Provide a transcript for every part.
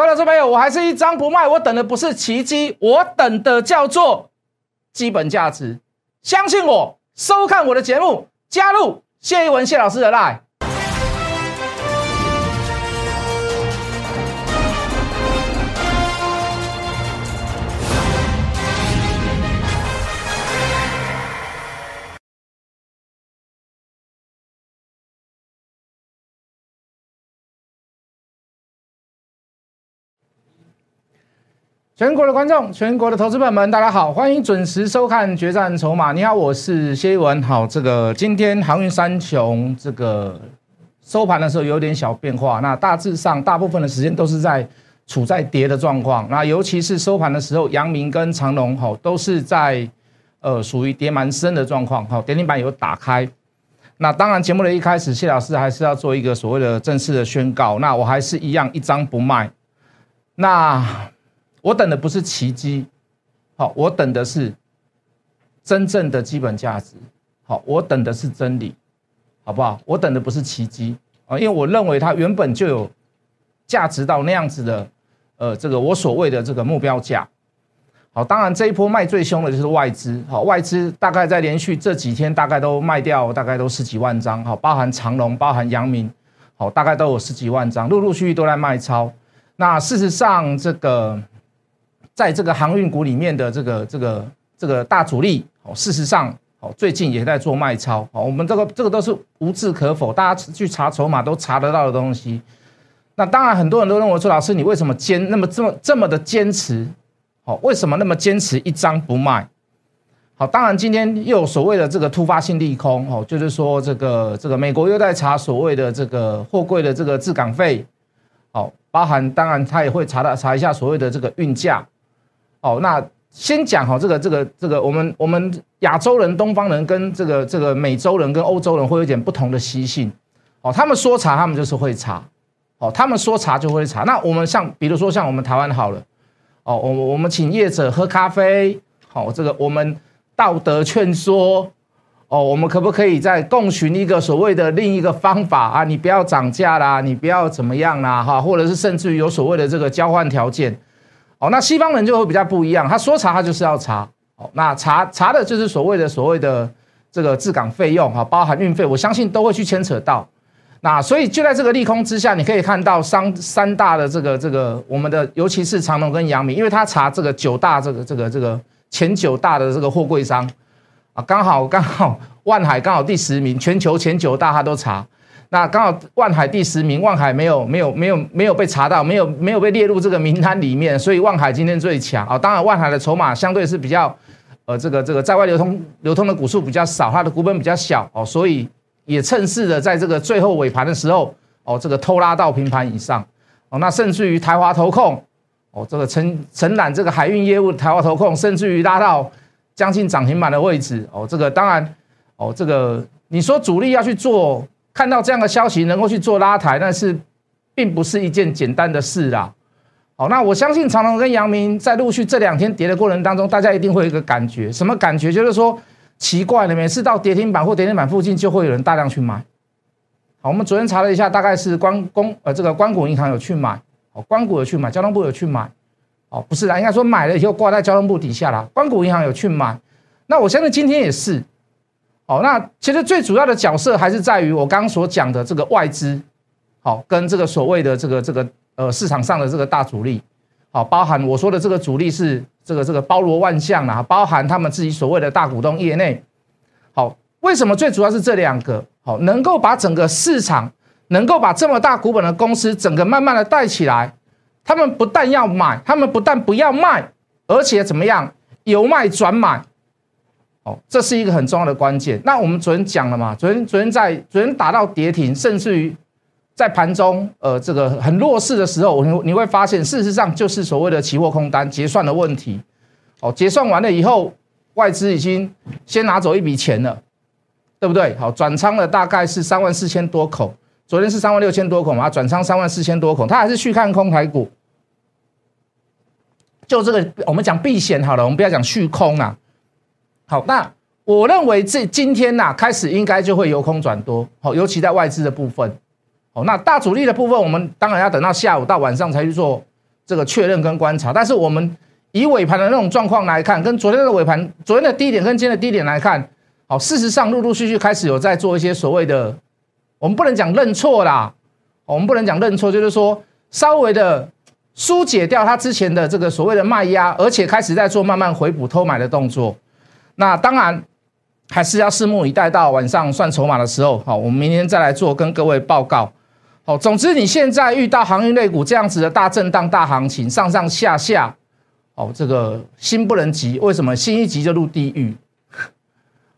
各位老师朋友，我还是一张不卖，我等的不是奇迹，我等的叫做基本价值。相信我，收看我的节目，加入谢一文谢老师的 line。全国的观众，全国的投资朋友们，大家好，欢迎准时收看《决战筹码》。你好，我是谢一文。好，这个今天航运三雄这个收盘的时候有点小变化，那大致上大部分的时间都是在处在跌的状况。那尤其是收盘的时候，阳明跟长隆好都是在呃属于跌蛮深的状况。好，跌停板有打开。那当然，节目的一开始，谢老师还是要做一个所谓的正式的宣告。那我还是一样一张不卖。那我等的不是奇迹，好，我等的是真正的基本价值，好，我等的是真理，好不好？我等的不是奇迹啊，因为我认为它原本就有价值到那样子的，呃，这个我所谓的这个目标价，好，当然这一波卖最凶的就是外资，好，外资大概在连续这几天大概都卖掉，大概都十几万张，好，包含长隆，包含阳明，好，大概都有十几万张，陆陆续续都在卖超。那事实上这个。在这个航运股里面的这个这个这个大主力哦，事实上哦，最近也在做卖超哦。我们这个这个都是无置可否，大家去查筹码都查得到的东西。那当然，很多人都认为说，老师你为什么坚那么这么这么的坚持？哦，为什么那么坚持一张不卖？好，当然今天又有所谓的这个突发性利空哦，就是说这个这个美国又在查所谓的这个货柜的这个滞港费，哦，包含当然他也会查到查一下所谓的这个运价。哦，那先讲好这个这个这个，我们我们亚洲人、东方人跟这个这个美洲人跟欧洲人会有点不同的习性。哦，他们说查，他们就是会查。哦，他们说查就会查。那我们像比如说像我们台湾好了，哦，我我们请业者喝咖啡，好，这个我们道德劝说，哦，我们可不可以再共寻一个所谓的另一个方法啊？你不要涨价啦，你不要怎么样啦，哈，或者是甚至于有所谓的这个交换条件。哦，那西方人就会比较不一样，他说查他就是要查，哦，那查查的就是所谓的所谓的这个治港费用哈，包含运费，我相信都会去牵扯到。那所以就在这个利空之下，你可以看到三三大的这个这个我们的，尤其是长隆跟阳明，因为他查这个九大这个这个这个前九大的这个货柜商啊，刚好刚好万海刚好第十名，全球前九大他都查。那刚好万海第十名，万海没有没有没有没有被查到，没有没有被列入这个名单里面，所以万海今天最强啊。当然，万海的筹码相对是比较，呃，这个这个在外流通流通的股数比较少，它的股本比较小哦，所以也趁势的在这个最后尾盘的时候哦，这个偷拉到平盘以上哦。那甚至于台华投控哦，这个承承揽这个海运业务，台华投控甚至于拉到将近涨停板的位置哦。这个当然哦，这个你说主力要去做。看到这样的消息，能够去做拉抬，但是并不是一件简单的事啦。好，那我相信长隆跟阳明在陆续这两天跌的过程当中，大家一定会有一个感觉，什么感觉？就是说奇怪了，每次到跌停板或跌停板附近，就会有人大量去买。好，我们昨天查了一下，大概是关公呃这个关谷银行有去买，哦，关谷有去买，交通部有去买，哦，不是啦，应该说买了以后挂在交通部底下啦。关谷银行有去买，那我相信今天也是。哦，那其实最主要的角色还是在于我刚刚所讲的这个外资，好，跟这个所谓的这个这个呃市场上的这个大主力，好，包含我说的这个主力是这个这个包罗万象啊，包含他们自己所谓的大股东业内，好，为什么最主要是这两个？好，能够把整个市场，能够把这么大股本的公司整个慢慢的带起来，他们不但要买，他们不但不要卖，而且怎么样，由卖转买。哦，这是一个很重要的关键。那我们昨天讲了嘛？昨天昨天在昨天打到跌停，甚至于在盘中呃这个很弱势的时候，你你会发现，事实上就是所谓的期货空单结算的问题。哦，结算完了以后，外资已经先拿走一笔钱了，对不对？好，转仓了大概是三万四千多口，昨天是三万六千多口嘛，转仓三万四千多口，他还是去看空台股。就这个，我们讲避险好了，我们不要讲续空啊。好，那我认为这今天呐开始应该就会由空转多，好，尤其在外资的部分，好，那大主力的部分，我们当然要等到下午到晚上才去做这个确认跟观察。但是我们以尾盘的那种状况来看，跟昨天的尾盘，昨天的低点跟今天的低点来看，好，事实上陆陆续续开始有在做一些所谓的，我们不能讲认错啦，我们不能讲认错，就是说稍微的疏解掉它之前的这个所谓的卖压，而且开始在做慢慢回补偷买的动作。那当然还是要拭目以待，到晚上算筹码的时候，好，我们明天再来做跟各位报告。好，总之你现在遇到航运类股这样子的大震荡、大行情，上上下下，哦，这个心不能急，为什么？心一急就入地狱。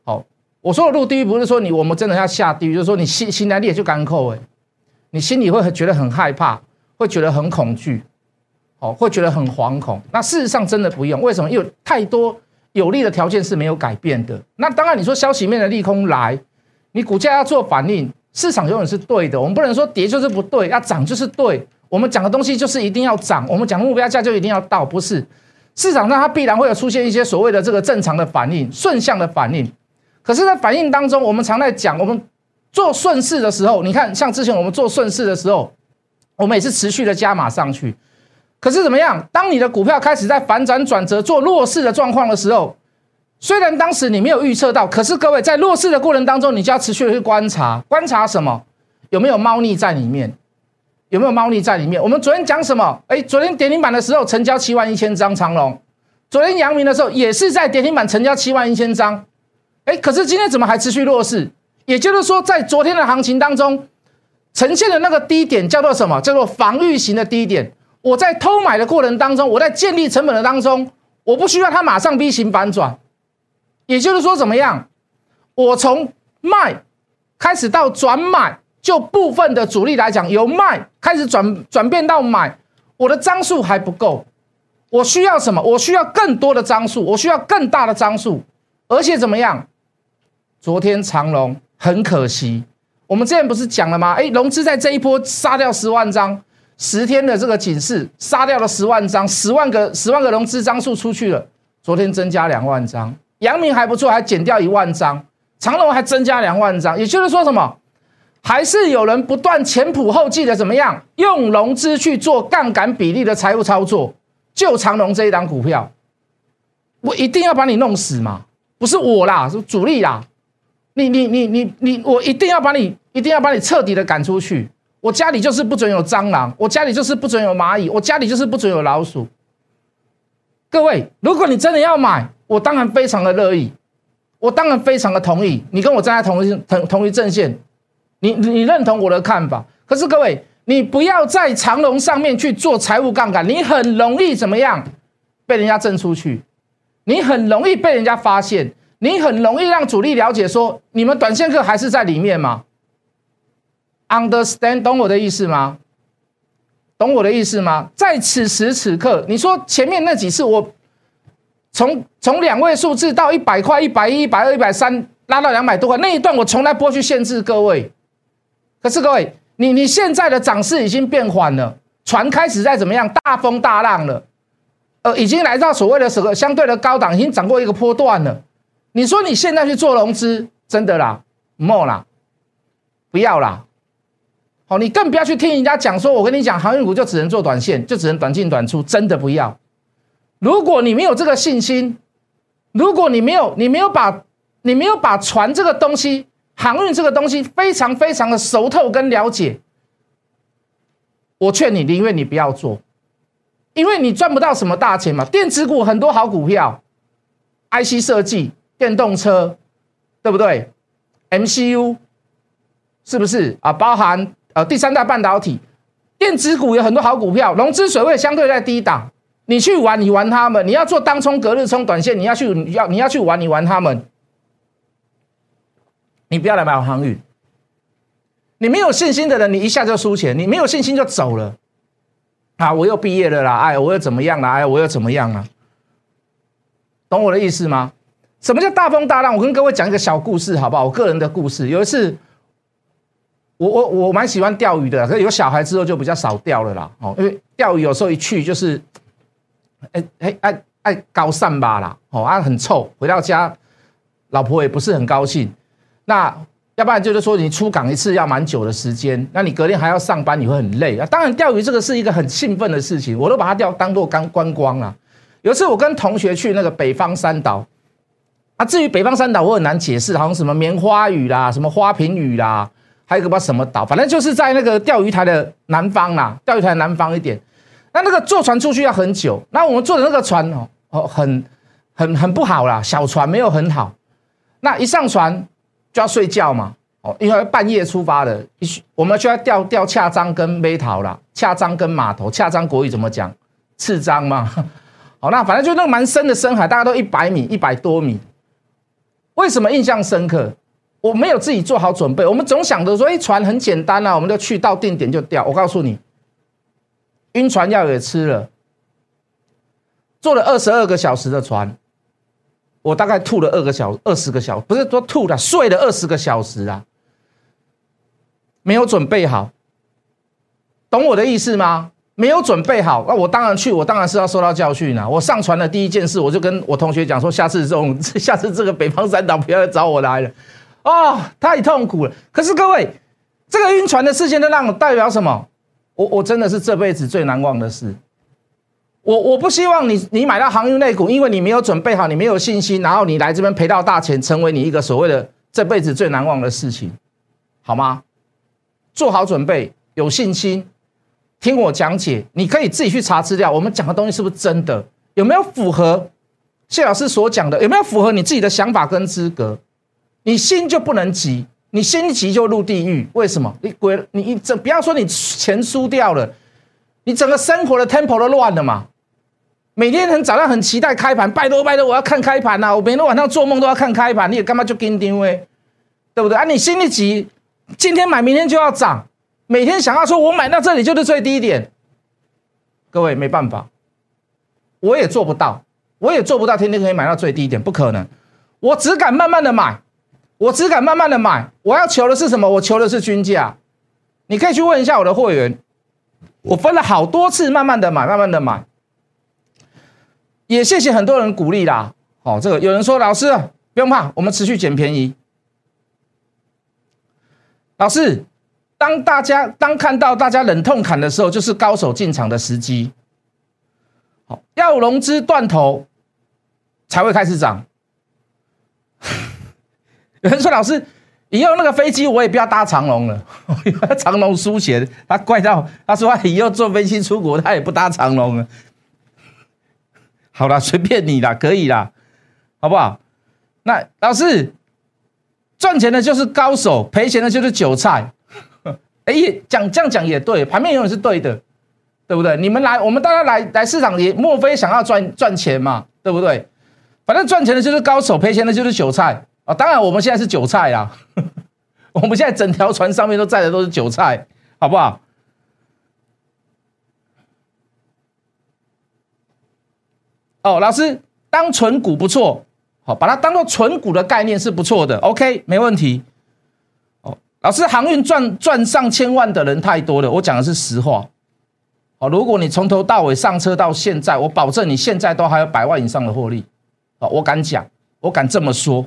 好，我说的入地狱不是说你我们真的要下地狱，就是说你心心来裂就干扣哎，你心里会觉得很害怕，会觉得很恐惧，哦，会觉得很惶恐。那事实上真的不用，为什么？因为太多。有利的条件是没有改变的。那当然，你说消息面的利空来，你股价要做反应，市场永远是对的。我们不能说跌就是不对，要涨就是对。我们讲的东西就是一定要涨，我们讲目标价就一定要到，不是市场上它必然会有出现一些所谓的这个正常的反应、顺向的反应。可是，在反应当中，我们常在讲，我们做顺势的时候，你看，像之前我们做顺势的时候，我们也是持续的加码上去。可是怎么样？当你的股票开始在反转转折、做弱势的状况的时候，虽然当时你没有预测到，可是各位在弱势的过程当中，你就要持续的去观察，观察什么？有没有猫腻在里面？有没有猫腻在里面？我们昨天讲什么？哎，昨天跌停板的时候成交七万一千张长龙，昨天阳明的时候也是在跌停板成交七万一千张，哎，可是今天怎么还持续弱势？也就是说，在昨天的行情当中，呈现的那个低点叫做什么？叫做防御型的低点。我在偷买的过程当中，我在建立成本的当中，我不需要它马上 V 型反转，也就是说怎么样？我从卖开始到转买，就部分的主力来讲，由卖开始转转变到买，我的张数还不够，我需要什么？我需要更多的张数，我需要更大的张数，而且怎么样？昨天长龙很可惜，我们之前不是讲了吗？哎，融资在这一波杀掉十万张。十天的这个警示杀掉了十万张，十万个十万个融资张数出去了。昨天增加两万张，阳明还不错，还减掉一万张，长隆还增加两万张。也就是说什么？还是有人不断前仆后继的怎么样？用融资去做杠杆比例的财务操作，就长隆这一档股票，我一定要把你弄死嘛？不是我啦，是主力啦。你你你你你，我一定要把你一定要把你彻底的赶出去。我家里就是不准有蟑螂，我家里就是不准有蚂蚁，我家里就是不准有老鼠。各位，如果你真的要买，我当然非常的乐意，我当然非常的同意，你跟我站在同一同同一阵线，你你认同我的看法。可是各位，你不要在长龙上面去做财务杠杆，你很容易怎么样被人家挣出去，你很容易被人家发现，你很容易让主力了解说你们短线客还是在里面吗？Understand，懂我的意思吗？懂我的意思吗？在此时此刻，你说前面那几次，我从从两位数字到一百块、一百一、一百二、一百三，拉到两百多块那一段，我从来不会去限制各位。可是各位，你你现在的涨势已经变缓了，船开始在怎么样大风大浪了，呃，已经来到所谓的什么相对的高档，已经涨过一个波段了。你说你现在去做融资，真的啦，more 啦，不要啦。哦，你更不要去听人家讲说，我跟你讲，航运股就只能做短线，就只能短进短出，真的不要。如果你没有这个信心，如果你没有，你没有把，你没有把船这个东西，航运这个东西非常非常的熟透跟了解，我劝你宁愿你不要做，因为你赚不到什么大钱嘛。电子股很多好股票，IC 设计、电动车，对不对？MCU 是不是啊？包含。呃，第三代半导体、电子股有很多好股票，融资水位相对在低档，你去玩，你玩他们；你要做当冲、隔日冲、短线，你要去你要你要去玩，你玩他们。你不要来买航运，你没有信心的人，你一下就输钱，你没有信心就走了。啊，我又毕业了啦，哎，我又怎么样了？哎，我又怎么样了？懂我的意思吗？什么叫大风大浪？我跟各位讲一个小故事，好不好？我个人的故事，有一次。我我我蛮喜欢钓鱼的，可是有小孩之后就比较少钓了啦。哦，因为钓鱼有时候一去就是，哎哎爱爱高散吧啦，哦啊很臭，回到家老婆也不是很高兴。那要不然就是说你出港一次要蛮久的时间，那你隔天还要上班，你会很累啊。当然钓鱼这个是一个很兴奋的事情，我都把它钓当做刚观光了。有一次我跟同学去那个北方三岛，啊，至于北方三岛我很难解释，好像什么棉花雨啦，什么花瓶雨啦，还有个不知道什么岛，反正就是在那个钓鱼台的南方啦，钓鱼台南方一点。那那个坐船出去要很久，那我们坐的那个船哦哦很很很不好啦，小船没有很好。那一上船。就要睡觉嘛，哦，因为半夜出发的，我们就要钓钓恰章跟梅桃啦，恰章跟码头，恰章国语怎么讲？赤章嘛，好，那反正就那个蛮深的深海，大概都一百米，一百多米。为什么印象深刻？我没有自己做好准备，我们总想着说，哎，船很简单啊，我们就去到定点就钓。我告诉你，晕船药也吃了，坐了二十二个小时的船。我大概吐了二个小二十个小不是说吐了，睡了二十个小时啊，没有准备好，懂我的意思吗？没有准备好，那我当然去，我当然是要受到教训了。我上船的第一件事，我就跟我同学讲说，下次这种，下次这个北方三岛不要找我来了，哦，太痛苦了。可是各位，这个晕船的事件，都让我代表什么？我我真的是这辈子最难忘的事。我我不希望你你买到航运类股，因为你没有准备好，你没有信心，然后你来这边赔到大钱，成为你一个所谓的这辈子最难忘的事情，好吗？做好准备，有信心，听我讲解，你可以自己去查资料，我们讲的东西是不是真的？有没有符合谢老师所讲的？有没有符合你自己的想法跟资格？你心就不能急，你心急就入地狱。为什么？你鬼你一这不要说你钱输掉了，你整个生活的 tempo 都乱了嘛？每天很早上很期待开盘，拜托拜托，我要看开盘呐！我每天晚上做梦都要看开盘，你也干嘛就跟丢哎，对不对啊？你心里急，今天买明天就要涨，每天想要说我买到这里就是最低点，各位没办法，我也做不到，我也做不到天天可以买到最低点，不可能。我只敢慢慢的买，我只敢慢慢的买，我要求的是什么？我求的是均价。你可以去问一下我的会员，我分了好多次，慢慢的买，慢慢的买。也谢谢很多人鼓励啦，哦，这个有人说老师不用怕，我们持续捡便宜。老师，当大家当看到大家忍痛砍的时候，就是高手进场的时机。好，要融资断头才会开始涨。有人说老师，以后那个飞机我也不要搭长龙了，长龙输钱，他怪到他说他以后坐飞机出国他也不搭长龙了。好了，随便你啦，可以啦，好不好？那老师赚钱的就是高手，赔钱的就是韭菜。哎，讲这样讲也对，盘面永远是对的，对不对？你们来，我们大家来来市场也莫非想要赚赚钱嘛，对不对？反正赚钱的就是高手，赔钱的就是韭菜啊。当然，我们现在是韭菜啊，我们现在整条船上面都载的都是韭菜，好不好？哦，老师，当纯股不错，好，把它当做纯股的概念是不错的，OK，没问题。哦，老师，航运赚赚上千万的人太多了，我讲的是实话。哦，如果你从头到尾上车到现在，我保证你现在都还有百万以上的获利。哦，我敢讲，我敢这么说。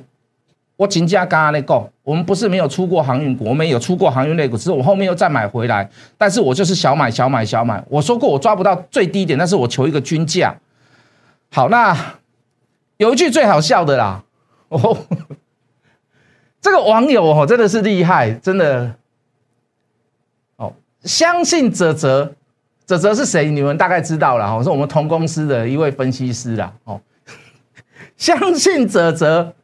我金价刚刚那个，我们不是没有出过航运股，我们有出过航运类股，只是我后面又再买回来，但是我就是小买小买小买。我说过我抓不到最低点，但是我求一个均价。好，那有一句最好笑的啦，哦，这个网友哦真的是厉害，真的，哦，相信泽泽，泽泽是谁？你们大概知道了哈，是我们同公司的一位分析师啦，哦，相信泽泽，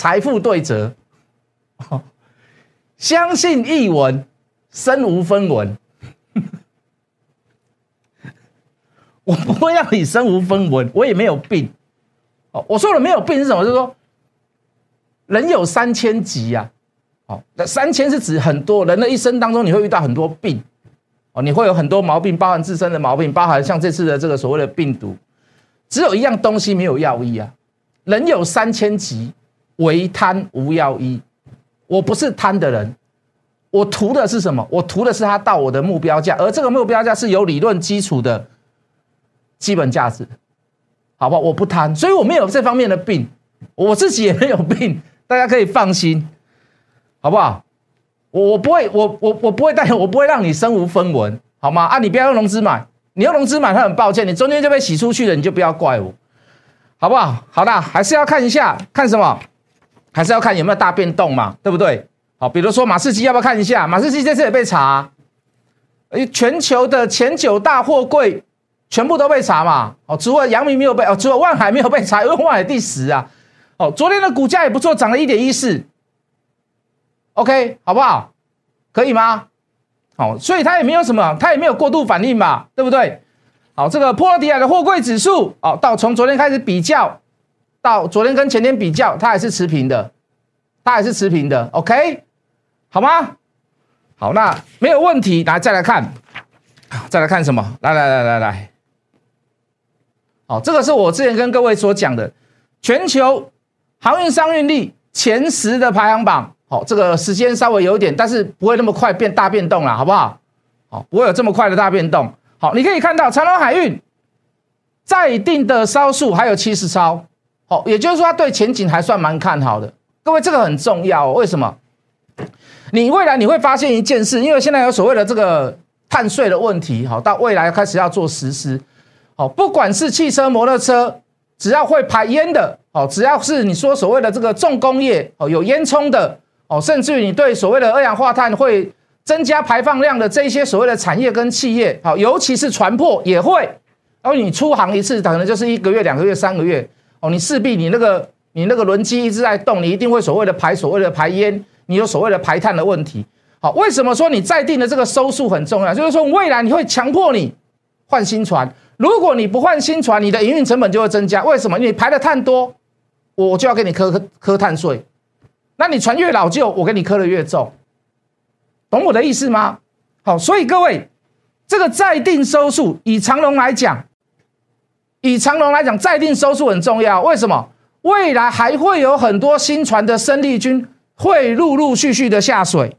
财富对折，哦，相信译文，身无分文。我不会让你身无分文，我也没有病。哦，我说的没有病是什么？就是说，人有三千疾啊。哦，那三千是指很多人的一生当中，你会遇到很多病。哦，你会有很多毛病，包含自身的毛病，包含像这次的这个所谓的病毒。只有一样东西没有药医啊。人有三千疾，唯贪无药医。我不是贪的人，我图的是什么？我图的是他到我的目标价，而这个目标价是有理论基础的。基本价值，好不好？我不贪，所以我没有这方面的病，我自己也没有病，大家可以放心。好不好？我我不会，我我我不会带，我不会让你身无分文，好吗？啊，你不要用融资买，你用融资买，他很抱歉，你中间就被洗出去了，你就不要怪我，好不好？好的，还是要看一下，看什么？还是要看有没有大变动嘛，对不对？好，比如说马士基，要不要看一下？马士基这次也被查，哎，全球的前九大货柜全部都被查嘛？哦，除了阳明没有被，哦，除了万海没有被查，因为万海第十啊。哦，昨天的股价也不错，涨了一点一四。OK，好不好？可以吗？好，所以它也没有什么，它也没有过度反应嘛，对不对？好，这个波罗的海的货柜指数，哦，到从昨天开始比较，到昨天跟前天比较，它还是持平的，它还是持平的。OK，好吗？好，那没有问题。来，再来看，再来看什么？来来来来来，好，这个是我之前跟各位所讲的全球航运商运力前十的排行榜。好，这个时间稍微有一点，但是不会那么快变大变动了，好不好？好，不会有这么快的大变动。好，你可以看到长隆海运在定的烧数还有七十烧，好，也就是说他对前景还算蛮看好的。各位，这个很重要，为什么？你未来你会发现一件事，因为现在有所谓的这个碳税的问题，好，到未来开始要做实施，好，不管是汽车、摩托车，只要会排烟的，好，只要是你说所谓的这个重工业，哦，有烟囱的。哦，甚至于你对所谓的二氧化碳会增加排放量的这一些所谓的产业跟企业，好，尤其是船舶也会，然后你出航一次可能就是一个月、两个月、三个月，哦，你势必你那个你那个轮机一直在动，你一定会所谓的排所谓的排烟，你有所谓的排碳的问题。好，为什么说你在定的这个收数很重要？就是说未来你会强迫你换新船，如果你不换新船，你的营运成本就会增加。为什么？你排的碳多，我就要给你磕磕碳税。那你船越老旧，我给你磕的越重，懂我的意思吗？好，所以各位，这个再定收数，以长龙来讲，以长龙来讲，再定收数很重要。为什么？未来还会有很多新船的生力军会陆陆续续的下水，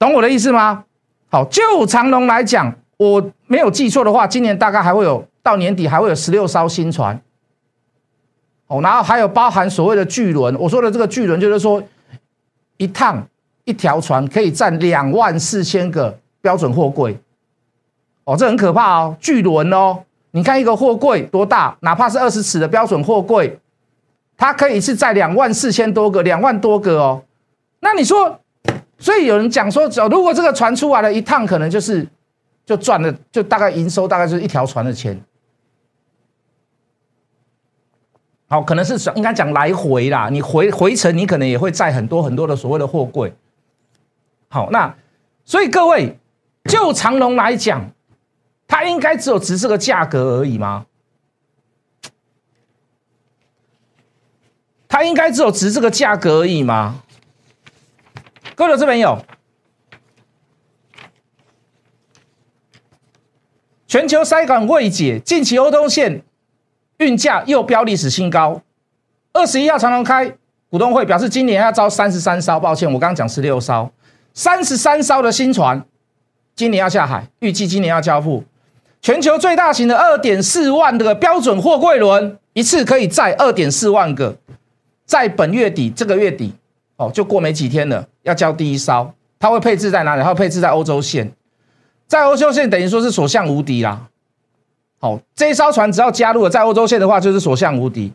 懂我的意思吗？好，就长龙来讲，我没有记错的话，今年大概还会有到年底还会有十六艘新船。哦，然后还有包含所谓的巨轮，我说的这个巨轮就是说，一趟一条船可以占两万四千个标准货柜，哦，这很可怕哦，巨轮哦，你看一个货柜多大，哪怕是二十尺的标准货柜，它可以是载两万四千多个，两万多个哦，那你说，所以有人讲说，如果这个船出来了，一趟可能就是就赚了，就大概营收大概就是一条船的钱。好，可能是应该讲来回啦。你回回程，你可能也会载很多很多的所谓的货柜。好，那所以各位，就长龙来讲，它应该只有值这个价格而已吗？它应该只有值这个价格而已吗？各位这边有，全球塞港未解，近期欧东线。运价又飙历史新高，二十一号长隆开股东会表示，今年要招三十三艘，抱歉，我刚刚讲十六艘，三十三艘的新船，今年要下海，预计今年要交付。全球最大型的二点四万的标准货柜轮，一次可以载二点四万个，在本月底这个月底哦，就过没几天了，要交第一艘，它会配置在哪里？它会配置在欧洲线，在欧洲线等于说是所向无敌啦。好，这一艘船只要加入了在欧洲线的话，就是所向无敌。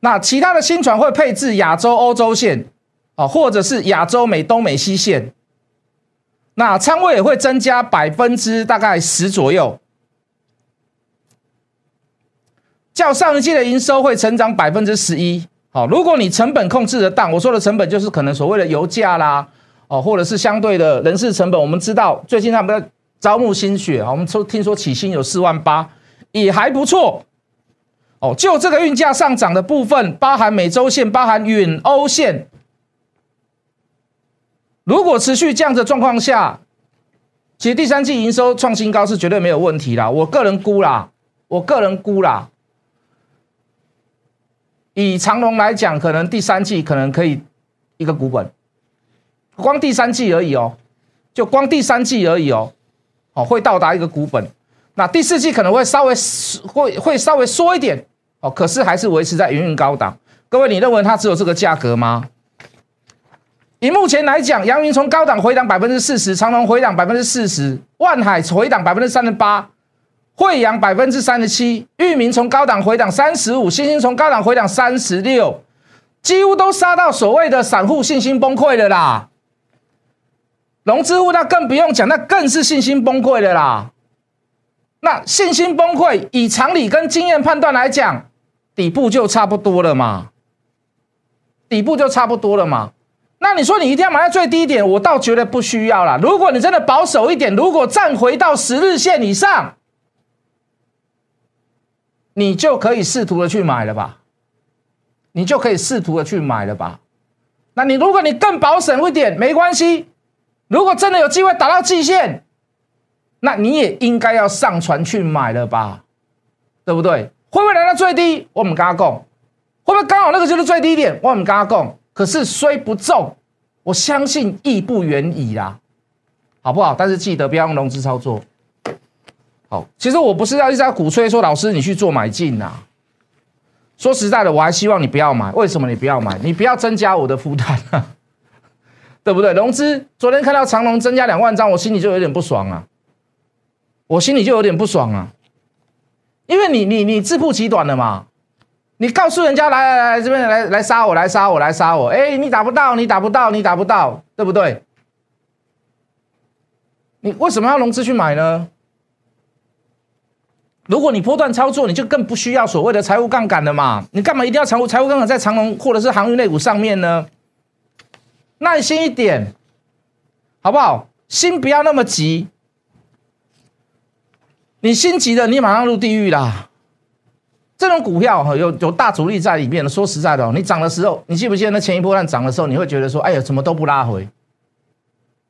那其他的新船会配置亚洲、欧洲线，哦，或者是亚洲、美东、美西线。那仓位也会增加百分之大概十左右，较上一季的营收会成长百分之十一。好，如果你成本控制得当，我说的成本就是可能所谓的油价啦，哦，或者是相对的人事成本。我们知道最近他们在。招募新血啊！我们说听说起薪有四万八，也还不错哦。就这个运价上涨的部分，包含美洲线、包含远欧线，如果持续这样的状况下，其实第三季营收创新高是绝对没有问题啦。我个人估啦，我个人估啦，以长隆来讲，可能第三季可能可以一个股本，光第三季而已哦，就光第三季而已哦。哦，会到达一个股本，那第四季可能会稍微会会稍微缩一点，哦，可是还是维持在营运高档。各位，你认为它只有这个价格吗？以目前来讲，阳明从高档回档百分之四十，长隆回档百分之四十，万海回档百分之三十八，惠阳百分之三十七，裕民从高档回档三十五，新兴从高档回档三十六，几乎都杀到所谓的散户信心崩溃了啦。融资户那更不用讲，那更是信心崩溃了啦。那信心崩溃，以常理跟经验判断来讲，底部就差不多了嘛，底部就差不多了嘛。那你说你一定要买在最低点，我倒觉得不需要啦。如果你真的保守一点，如果站回到十日线以上，你就可以试图的去买了吧，你就可以试图的去买了吧。那你如果你更保守一点，没关系。如果真的有机会打到季线。那你也应该要上船去买了吧，对不对？会不会来到最低？我们跟他讲，会不会刚好那个就是最低点？我们跟他讲，可是虽不中，我相信亦不远矣啦，好不好？但是记得不要用融资操作。好，其实我不是要一直在鼓吹说老师你去做买进呐。说实在的，我还希望你不要买。为什么你不要买？你不要增加我的负担啊，对不对？融资昨天看到长隆增加两万张，我心里就有点不爽啊。我心里就有点不爽啊，因为你你你自曝其短了嘛，你告诉人家来来来这边来来杀我来杀我来杀我，哎，你打不到你打不到你打不到，对不对？你为什么要融资去买呢？如果你波段操作，你就更不需要所谓的财务杠杆了嘛，你干嘛一定要财务财务杠杆在长隆或者是航运类股上面呢？耐心一点，好不好？心不要那么急。你心急了，你马上入地狱啦！这种股票哈，有有大主力在里面的。说实在的，你涨的时候，你记不记得那前一波段涨的时候，你会觉得说，哎呀，怎么都不拉回？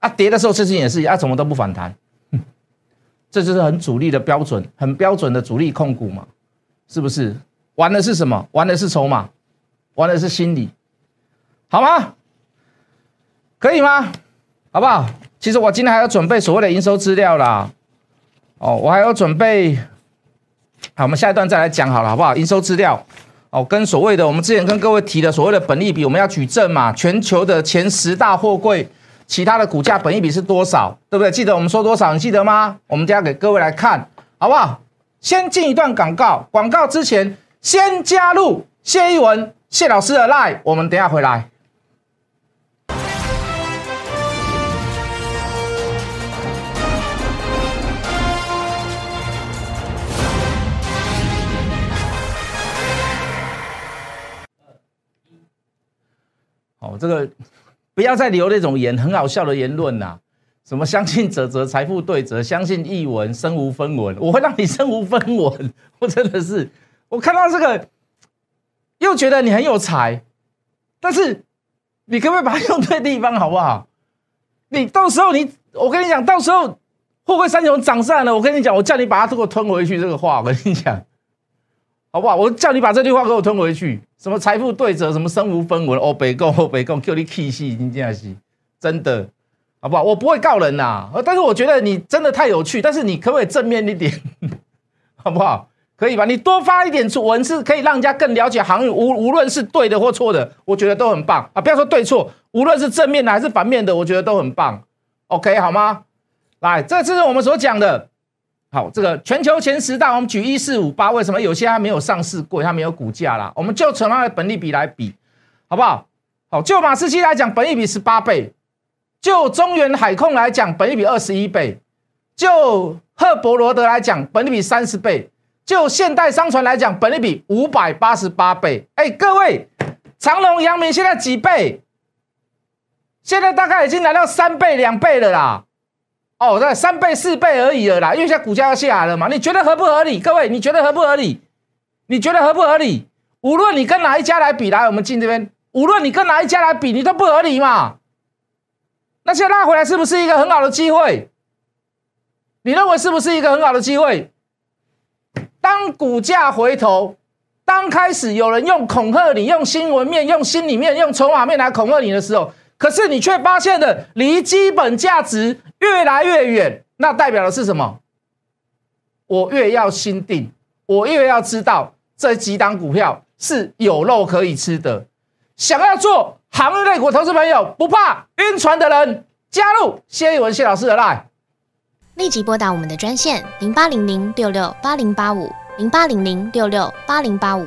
啊，跌的时候事情也是一啊，怎么都不反弹？这就是很主力的标准，很标准的主力控股嘛，是不是？玩的是什么？玩的是筹码，玩的是心理，好吗？可以吗？好不好？其实我今天还要准备所谓的营收资料啦。哦，我还要准备，好，我们下一段再来讲好了，好不好？营收资料，哦，跟所谓的我们之前跟各位提的所谓的本利比，我们要举证嘛？全球的前十大货柜，其他的股价本利比是多少？对不对？记得我们说多少？你记得吗？我们等下给各位来看，好不好？先进一段广告，广告之前先加入谢一文谢老师的 line，我们等下回来。哦，这个不要再留那种言很好笑的言论呐，什么相信者则 财富对折，相信译文身无分文，我会让你身无分文。我真的是，我看到这个又觉得你很有才，但是你可不可以把它用对地方好不好？你到时候你，我跟你讲，到时候会不会三雄涨上来了？我跟你讲，我叫你把它给我吞回去，这个话我跟你讲。好不好？我叫你把这句话给我吞回去。什么财富对折，什么身无分文，哦，北共，哦，北共，叫你气死，你这样是真的，好不好？我不会告人呐，但是我觉得你真的太有趣。但是你可不可以正面一点，好不好？可以吧？你多发一点文字，可以让人家更了解行业。无无论是对的或错的，我觉得都很棒啊！不要说对错，无论是正面的还是反面的，我觉得都很棒。OK，好吗？来，这次是我们所讲的。好，这个全球前十大，我们举一四五八，为什么有些它没有上市过，它没有股价啦？我们就从它的本利比来比，好不好？好，就马士基来讲，本利比十八倍；就中原海控来讲，本利比二十一倍；就赫伯罗德来讲，本利比三十倍；就现代商船来讲，本利比五百八十八倍。哎，各位，长隆、阳明现在几倍？现在大概已经来到三倍、两倍了啦。哦，对，三倍四倍而已了啦，因为现在股价要下来了嘛。你觉得合不合理？各位，你觉得合不合理？你觉得合不合理？无论你跟哪一家来比，来，我们进这边，无论你跟哪一家来比，你都不合理嘛。那现在拉回来是不是一个很好的机会？你认为是不是一个很好的机会？当股价回头，当开始有人用恐吓你、用新闻面、用心里面、用筹码面来恐吓你的时候，可是你却发现了离基本价值。越来越远，那代表的是什么？我越要心定，我越要知道这几档股票是有肉可以吃的。想要做航运类股投资朋友不怕晕船的人，加入谢一文谢老师的 line。立即拨打我们的专线零八零零六六八零八五零八零零六六八零八五